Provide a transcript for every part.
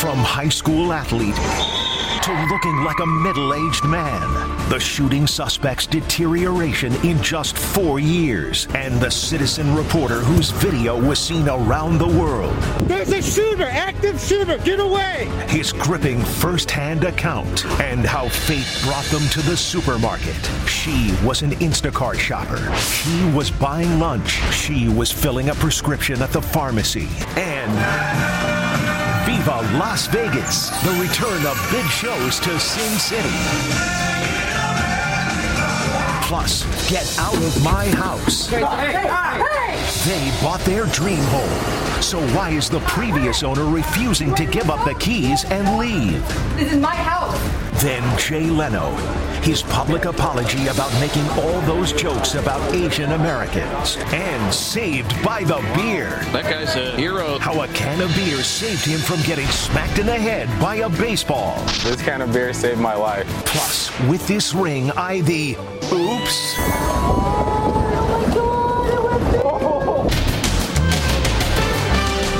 From high school athlete to looking like a middle aged man. The shooting suspect's deterioration in just four years. And the citizen reporter whose video was seen around the world. There's a shooter, active shooter, get away! His gripping first hand account and how fate brought them to the supermarket. She was an Instacart shopper. He was buying lunch. She was filling a prescription at the pharmacy. And. Viva Las Vegas, the return of big shows to Sin City. Plus, get out of my house. They bought their dream home. So why is the previous owner refusing to give up the keys and leave? This is my house. Then Jay Leno, his public apology about making all those jokes about Asian Americans, and saved by the beer. That guy's a hero. How a can of beer saved him from getting smacked in the head by a baseball. This can of beer saved my life. Plus, with this ring, I the oops.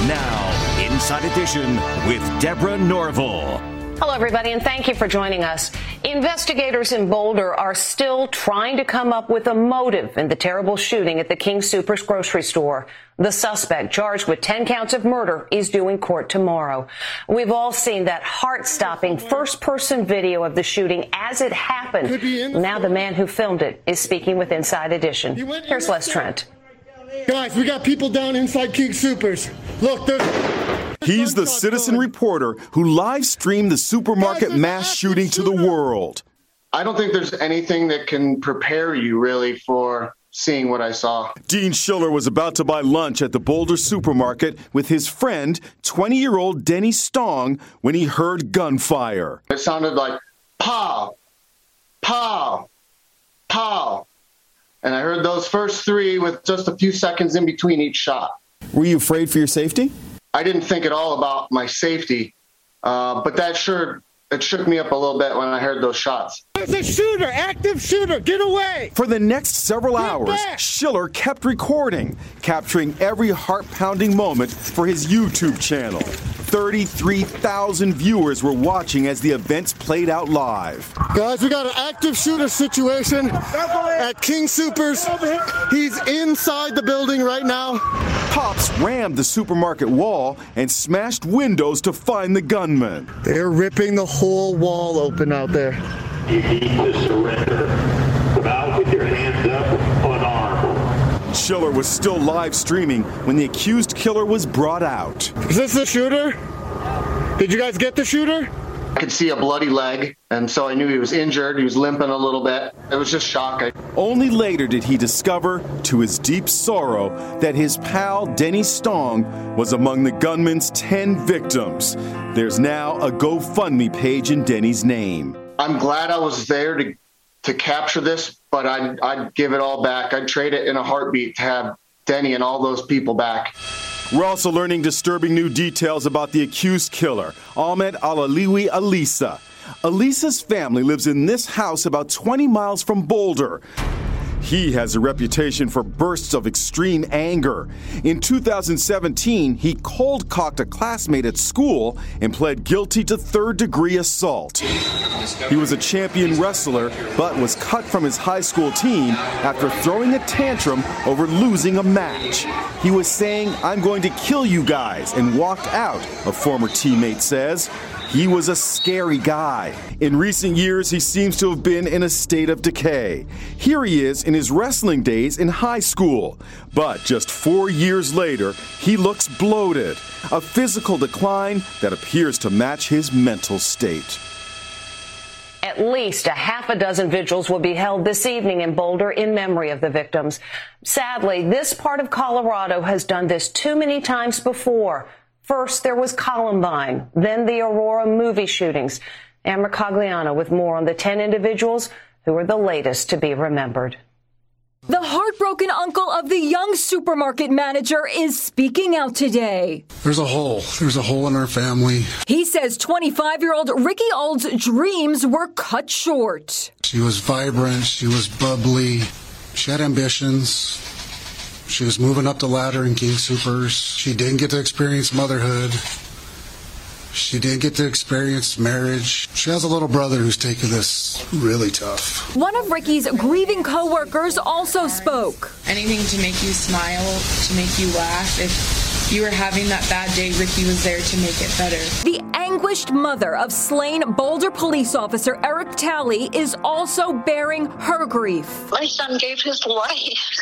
Now, Inside Edition with Deborah Norville. Hello, everybody, and thank you for joining us. Investigators in Boulder are still trying to come up with a motive in the terrible shooting at the King Supers grocery store. The suspect, charged with 10 counts of murder, is due in court tomorrow. We've all seen that heart-stopping first-person video of the shooting as it happened. Now the man who filmed it is speaking with Inside Edition. Here's Les Trent. Guys, we got people down inside King Supers. Look, there's. He's the citizen reporter who live streamed the supermarket mass shooting to the world. I don't think there's anything that can prepare you really for seeing what I saw. Dean Schiller was about to buy lunch at the Boulder supermarket with his friend, 20 year old Denny Stong, when he heard gunfire. It sounded like pow, pow, pow. And I heard those first three with just a few seconds in between each shot. Were you afraid for your safety? I didn't think at all about my safety, uh, but that sure it shook me up a little bit when I heard those shots. There's a shooter, active shooter, get away! For the next several Get hours, back! Schiller kept recording, capturing every heart pounding moment for his YouTube channel. 33,000 viewers were watching as the events played out live. Guys, we got an active shooter situation at King Supers. He's inside the building right now. Cops rammed the supermarket wall and smashed windows to find the gunman. They're ripping the whole wall open out there. You need to surrender. Bow with your hands up, unarmed. Schiller was still live streaming when the accused killer was brought out. Is this the shooter? Did you guys get the shooter? I could see a bloody leg, and so I knew he was injured. He was limping a little bit. It was just shocking. Only later did he discover, to his deep sorrow, that his pal Denny Stong was among the gunman's 10 victims. There's now a GoFundMe page in Denny's name. I'm glad I was there to to capture this, but I'd, I'd give it all back. I'd trade it in a heartbeat to have Denny and all those people back. We're also learning disturbing new details about the accused killer, Ahmed Alaliwi Alissa. Alissa's family lives in this house about 20 miles from Boulder. He has a reputation for bursts of extreme anger. In 2017, he cold cocked a classmate at school and pled guilty to third degree assault. He was a champion wrestler, but was cut from his high school team after throwing a tantrum over losing a match. He was saying, I'm going to kill you guys, and walked out, a former teammate says. He was a scary guy. In recent years, he seems to have been in a state of decay. Here he is in his wrestling days in high school. But just four years later, he looks bloated, a physical decline that appears to match his mental state. At least a half a dozen vigils will be held this evening in Boulder in memory of the victims. Sadly, this part of Colorado has done this too many times before. First, there was Columbine, then the Aurora movie shootings. Amber Cagliano with more on the 10 individuals who are the latest to be remembered. The heartbroken uncle of the young supermarket manager is speaking out today. There's a hole. There's a hole in our family. He says 25 year old Rikki Olds' dreams were cut short. She was vibrant. She was bubbly. She had ambitions. She was moving up the ladder in King Supers. She didn't get to experience motherhood. She didn't get to experience marriage. She has a little brother who's taking this really tough. One of Rikki's grieving coworkers also spoke. Anything to make you smile, to make you laugh. If you were having that bad day, Rikki was there to make it better. The anguished mother of slain Boulder police officer Eric Talley is also bearing her grief. My son gave his life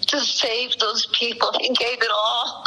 to save those people. He gave it all,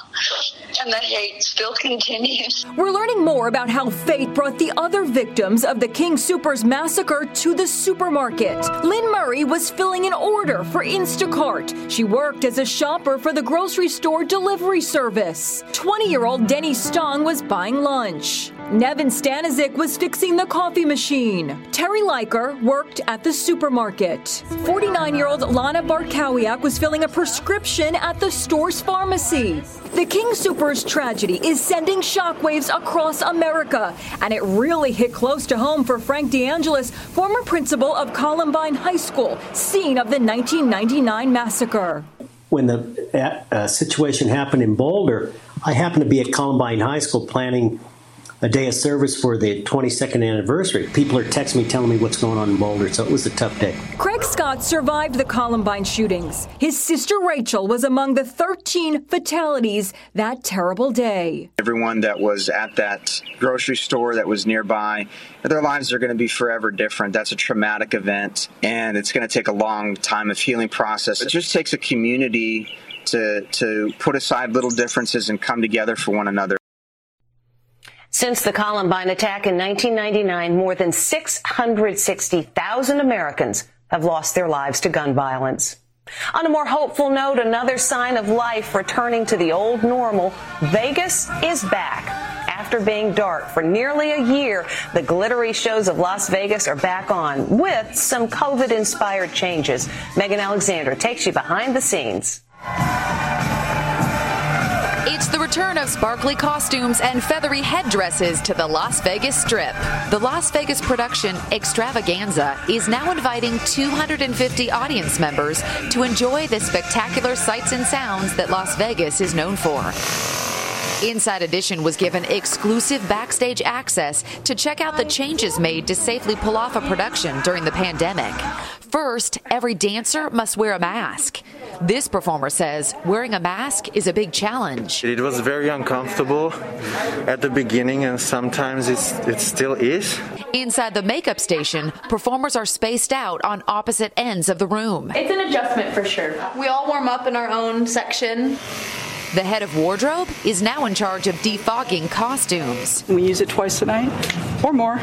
and the hate still continues. We're learning more about how fate brought the other victims of the King Supers massacre to the supermarket. Lynn Murray was filling an order for Instacart. She worked as a shopper for the grocery store delivery service. 20 year old Denny Stong was buying lunch. Neven Stanisic was fixing the coffee machine. Teri Leiker worked at the supermarket. 49 year old Lana Bartkowiak was filling a prescription at the store's pharmacy. The King Supers tragedy is sending shockwaves across America, and it really hit close to home for Frank DeAngelis, former principal of Columbine High School, scene of the 1999 massacre. When the uh, situation happened in Boulder, I happened to be at Columbine High School planning a day of service for the 22nd anniversary. People are texting me telling me what's going on in Boulder, so it was a tough day. Craig Scott survived the Columbine shootings. His sister Rachel was among the 13 fatalities that terrible day. Everyone that was at that grocery store that was nearby, their lives are going to be forever different. That's a traumatic event, and it's going to take a long time of healing process. It just takes a community to to put aside little differences and come together for one another. Since the Columbine attack in 1999, more than 660,000 Americans have lost their lives to gun violence. On a more hopeful note, another sign of life returning to the old normal, Vegas is back. After being dark for nearly a year, the glittery shows of Las Vegas are back on with some COVID inspired changes. Megan Alexander takes you behind the scenes. The return of sparkly costumes and feathery headdresses to the Las Vegas Strip. The Las Vegas production Extravaganza is now inviting 250 audience members to enjoy the spectacular sights and sounds that Las Vegas is known for. Inside Edition was given exclusive backstage access to check out the changes made to safely pull off a production during the pandemic. First, every dancer must wear a mask. This performer says wearing a mask is a big challenge. It was very uncomfortable at the beginning, and sometimes it's, it still is. Inside the makeup station, performers are spaced out on opposite ends of the room. It's an adjustment for sure. We all warm up in our own section. The head of wardrobe is now in charge of defogging costumes. We use it twice a night or more.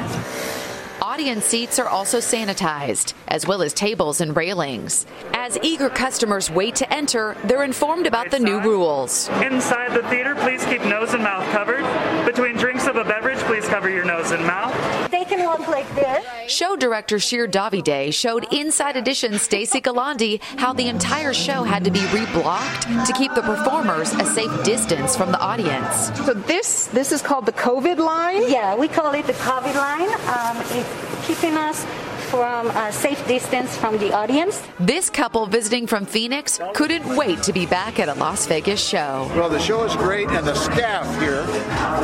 Audience seats are also sanitized, as well as tables and railings. As eager customers wait to enter, they're informed about the new rules. Inside the theater, please keep nose and mouth covered. Between drinks of a beverage, please cover your nose and mouth. They can walk like this. Show director Sheer Davide showed Inside Edition Stacy Galandi how the entire show had to be reblocked to keep the performers a safe distance from the audience. So this this is called the COVID line. Yeah, we call it the COVID line. Um, it's keeping us from a safe distance from the audience. This couple visiting from Phoenix couldn't wait to be back at a Las Vegas show. Well, the show is great, and the staff here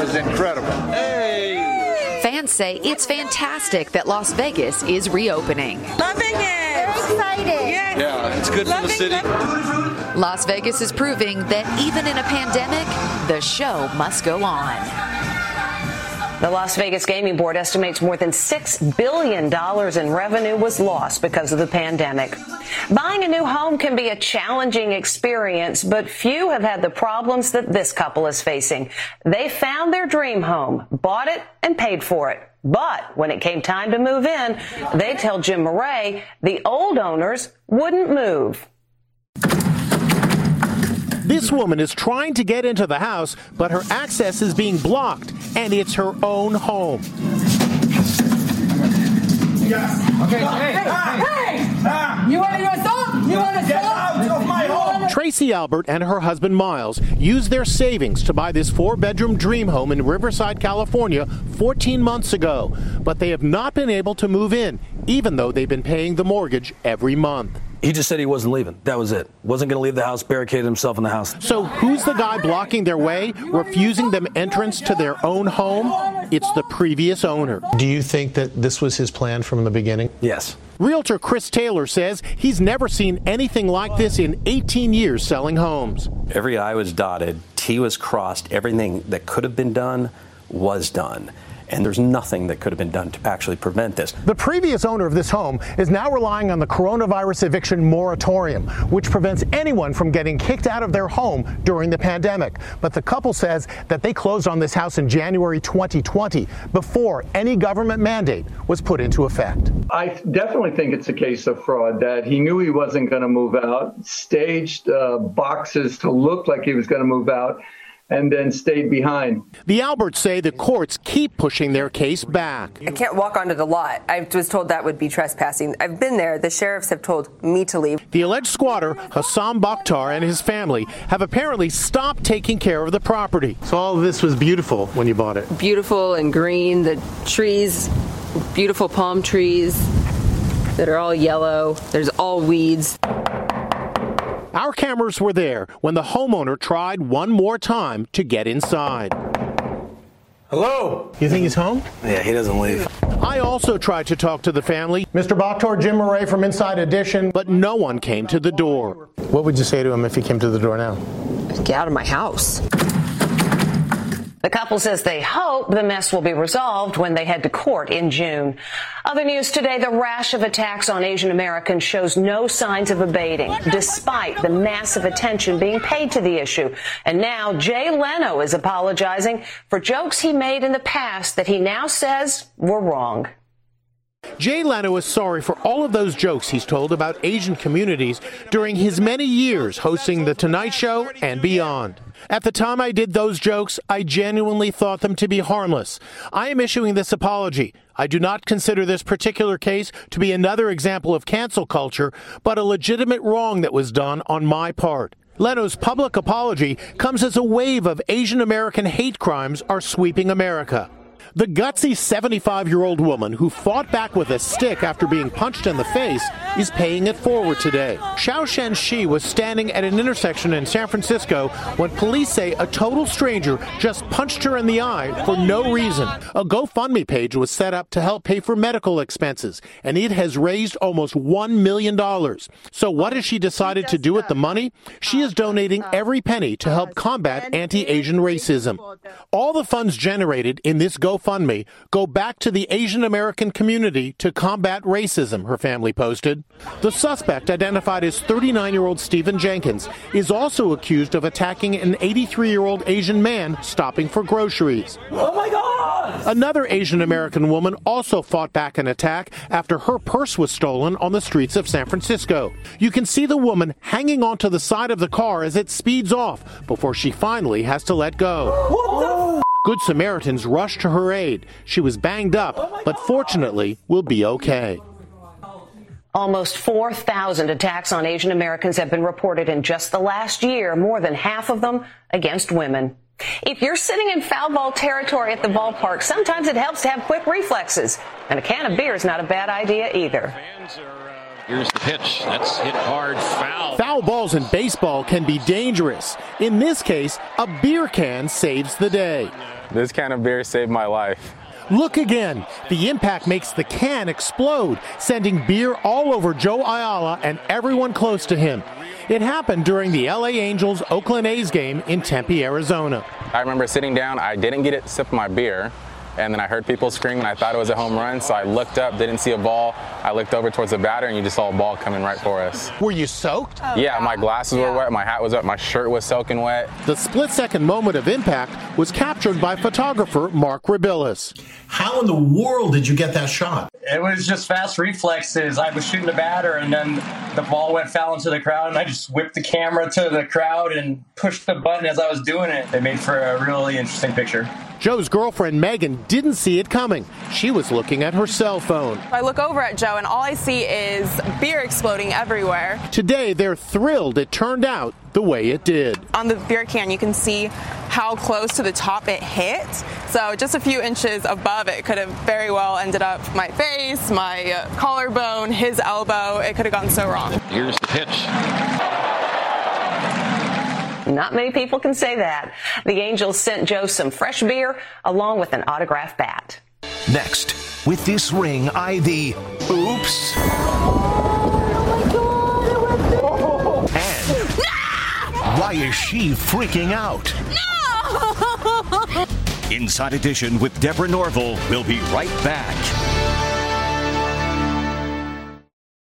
is incredible. Hey! Fans say it's fantastic that Las Vegas is reopening. Loving it. Very excited. Yes. Yeah, it's good Loving for the city. Las Vegas is proving that even in a pandemic, the show must go on. The Las Vegas Gaming Board estimates more than $6 billion in revenue was lost because of the pandemic. Buying a new home can be a challenging experience, but few have had the problems that this couple is facing. They found their dream home, bought it, and paid for it. But when it came time to move in, they tell Jim Murray the old owners wouldn't move. This woman is trying to get into the house, but her access is being blocked, and it's her own home. Okay, hey, hey, ah, hey! Ah. You want to assault? You want to assault? Get out of my home! Tracy Albert and her husband Miles used their savings to buy this four bedroom dream home in Riverside, California 14 months ago, but they have not been able to move in, even though they've been paying the mortgage every month. He just said he wasn't leaving. That was it. Wasn't going to leave the house, barricaded himself in the house. So, who's the guy blocking their way, refusing them entrance to their own home? It's the previous owner. Do you think that this was his plan from the beginning? Yes. Realtor Chris Taylor says he's never seen anything like this in 18 years selling homes. Every I was dotted, T was crossed, everything that could have been done was done and there's nothing that could have been done to actually prevent this. The previous owner of this home is now relying on the coronavirus eviction moratorium, which prevents anyone from getting kicked out of their home during the pandemic. But the couple says that they closed on this house in January 2020 before any government mandate was put into effect. I definitely think it's a case of fraud that he knew he wasn't going to move out, staged uh, boxes to look like he was going to move out and then stayed behind. The Alberts say the courts keep pushing their case back. I can't walk onto the lot. I was told that would be trespassing. I've been there. The sheriffs have told me to leave. The alleged squatter, Hassan Bakhtar, and his family have apparently stopped taking care of the property. So all of this was beautiful when you bought it. Beautiful and green. The trees, beautiful palm trees that are all yellow. There's all weeds. Our cameras were there when the homeowner tried one more time to get inside. Hello? You think he's home? Yeah, he doesn't leave. I also tried to talk to the family, Mr. Bakhtar, Jim Murray from Inside Edition, but no one came to the door. What would you say to him if he came to the door now? Get out of my house. The couple says they hope the mess will be resolved when they head to court in June. Other news today, the rash of attacks on Asian Americans shows no signs of abating, despite the massive attention being paid to the issue. And now Jay Leno is apologizing for jokes he made in the past that he now says were wrong. Jay Leno is sorry for all of those jokes he's told about Asian communities during his many years hosting The Tonight Show and beyond. At the time I did those jokes, I genuinely thought them to be harmless. I am issuing this apology. I do not consider this particular case to be another example of cancel culture, but a legitimate wrong that was done on my part. Leno's public apology comes as a wave of Asian American hate crimes are sweeping America. The gutsy 75 year old woman who fought back with a stick after being punched in the face is paying it forward today. Xiao Zhen Xie was standing at an intersection in San Francisco when police say a total stranger just punched her in the eye for no reason. A GoFundMe page was set up to help pay for medical expenses, and it has raised almost $1 million. So, what has she decided to do with the money? She is donating every penny to help combat anti Asian racism. All the funds generated in this GoFundMe GoFundMe go back to the Asian American community to combat racism, her family posted. The suspect, identified as 39 year old Stephen Jenkins, is also accused of attacking an 83 year old Asian man stopping for groceries. Oh my God! Another Asian American woman also fought back an attack after her purse was stolen on the streets of San Francisco. You can see the woman hanging onto the side of the car as it speeds off before she finally has to let go. Good Samaritans rushed to her aid. She was banged up, oh but fortunately will be okay. Almost 4,000 attacks on Asian Americans have been reported in just the last year, more than half of them against women. If you're sitting in foul ball territory at the ballpark, sometimes it helps to have quick reflexes. And a can of beer is not a bad idea either. Here's the pitch. That's hit hard. Foul. Foul balls in baseball can be dangerous. In this case, a beer can saves the day. This can of beer saved my life. Look again. The impact makes the can explode, sending beer all over Joe Ayala and everyone close to him. It happened during the LA Angels Oakland A's game in Tempe, Arizona. I remember sitting down, I didn't get it sip my beer, and then I heard people scream, and I thought it was a home run, so I looked up, didn't see a ball. I looked over towards the batter, and you just saw a ball coming right for us. Were you soaked? Oh, yeah, my glasses were wet, my hat was wet, my shirt was soaking wet. The split second moment of impact was captured by photographer Mark Rebilas. How in the world did you get that shot? It was just fast reflexes. I was shooting the batter, and then the ball went foul into the crowd, and I just whipped the camera to the crowd and pushed the button as I was doing it. It made for a really interesting picture. Joe's girlfriend Megan didn't see it coming. She was looking at her cell phone. I look over at Joe and all I see is beer exploding everywhere. Today they're thrilled it turned out the way it did. On the beer can, you can see how close to the top it hit. So just a few inches above it could have very well ended up my face, my uh, collarbone, his elbow. It could have gone so wrong. Here's the pitch. Not many people can say that. The Angels sent Joe some fresh beer along with an autographed bat. Next, with this ring, I the oops. And why is she freaking out? Inside Edition with Deborah Norville. We'll be right back.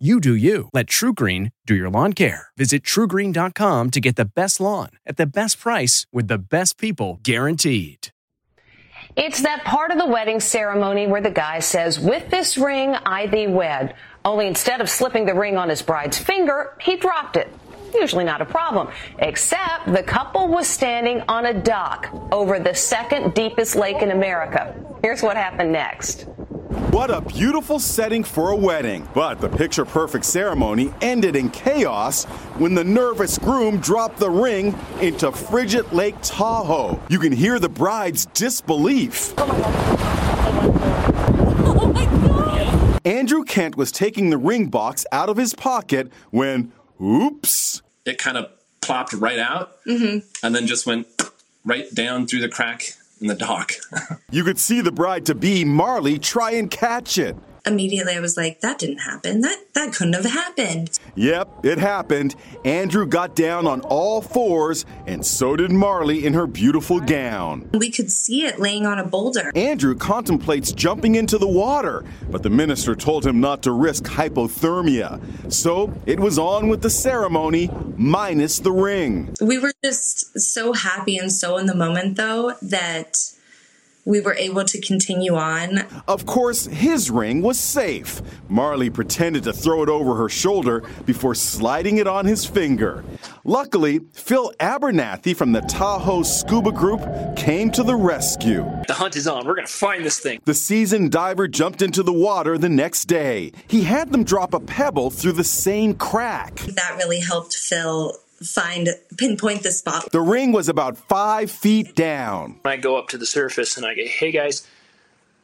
You do you. Let TruGreen do your lawn care. Visit trugreen.com to get the best lawn at the best price with the best people guaranteed. It's that part of the wedding ceremony where the guy says, with this ring, I thee wed. Only instead of slipping the ring on his bride's finger, he dropped it. Usually not a problem, except the couple was standing on a dock over the second deepest lake in America. Here's what happened next. What a beautiful setting for a wedding. But the picture perfect ceremony ended in chaos when the nervous groom dropped the ring into frigid Lake Tahoe. You can hear the bride's disbelief. Andrew Kent was taking the ring box out of his pocket when, oops. It kind of plopped right out Mm-hmm. and then just went right down through the crack in the dock. You could see the bride to be, Marley, try and catch it. Immediately, I was like, "That didn't happen. That that couldn't have happened." Yep, it happened. Andrew got down on all fours, and so did Marley in her beautiful gown. We could see it laying on a boulder. Andrew contemplates jumping into the water, but the minister told him not to risk hypothermia. So it was on with the ceremony, minus the ring. We were just so happy and so in the moment, though, that we were able to continue on. Of course, his ring was safe. Marley pretended to throw it over her shoulder before sliding it on his finger. Luckily, Phil Abernathy from the Tahoe Scuba Group came to the rescue. The hunt is on. We're going to find this thing. The seasoned diver jumped into the water the next day. He had them drop a pebble through the same crack. That really helped Phil find pinpoint the spot. The ring was about five feet down. I go up to the surface and I go, hey guys,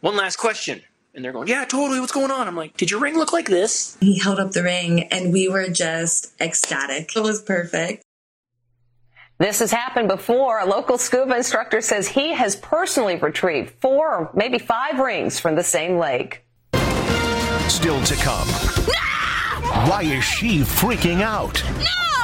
one last question. And they're going, yeah, totally. What's going on? I'm like, did your ring look like this? He held up the ring and we were just ecstatic. It was perfect. This has happened before. A local scuba instructor says he has personally retrieved four or maybe five rings from the same lake. Still to come. Why is she freaking out?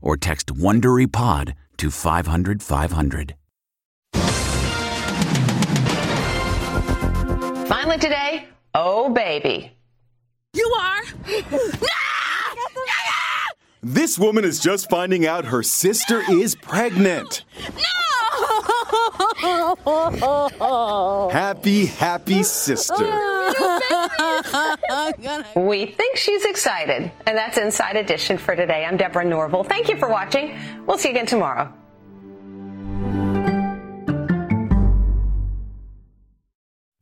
or text WonderyPod to 500, 500. Finally today, oh baby. You are. This woman is just finding out her sister is pregnant. No! Happy, happy sister. We think she's excited. And that's Inside Edition for today. I'm Deborah Norville. Thank you for watching. We'll see you again tomorrow.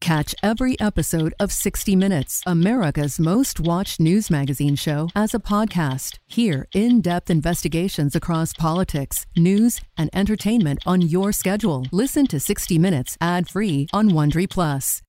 Catch every episode of 60 Minutes, America's most watched news magazine show, as a podcast. Hear in depth investigations across politics, news, and entertainment on your schedule. Listen to 60 Minutes ad free on Wondery Plus.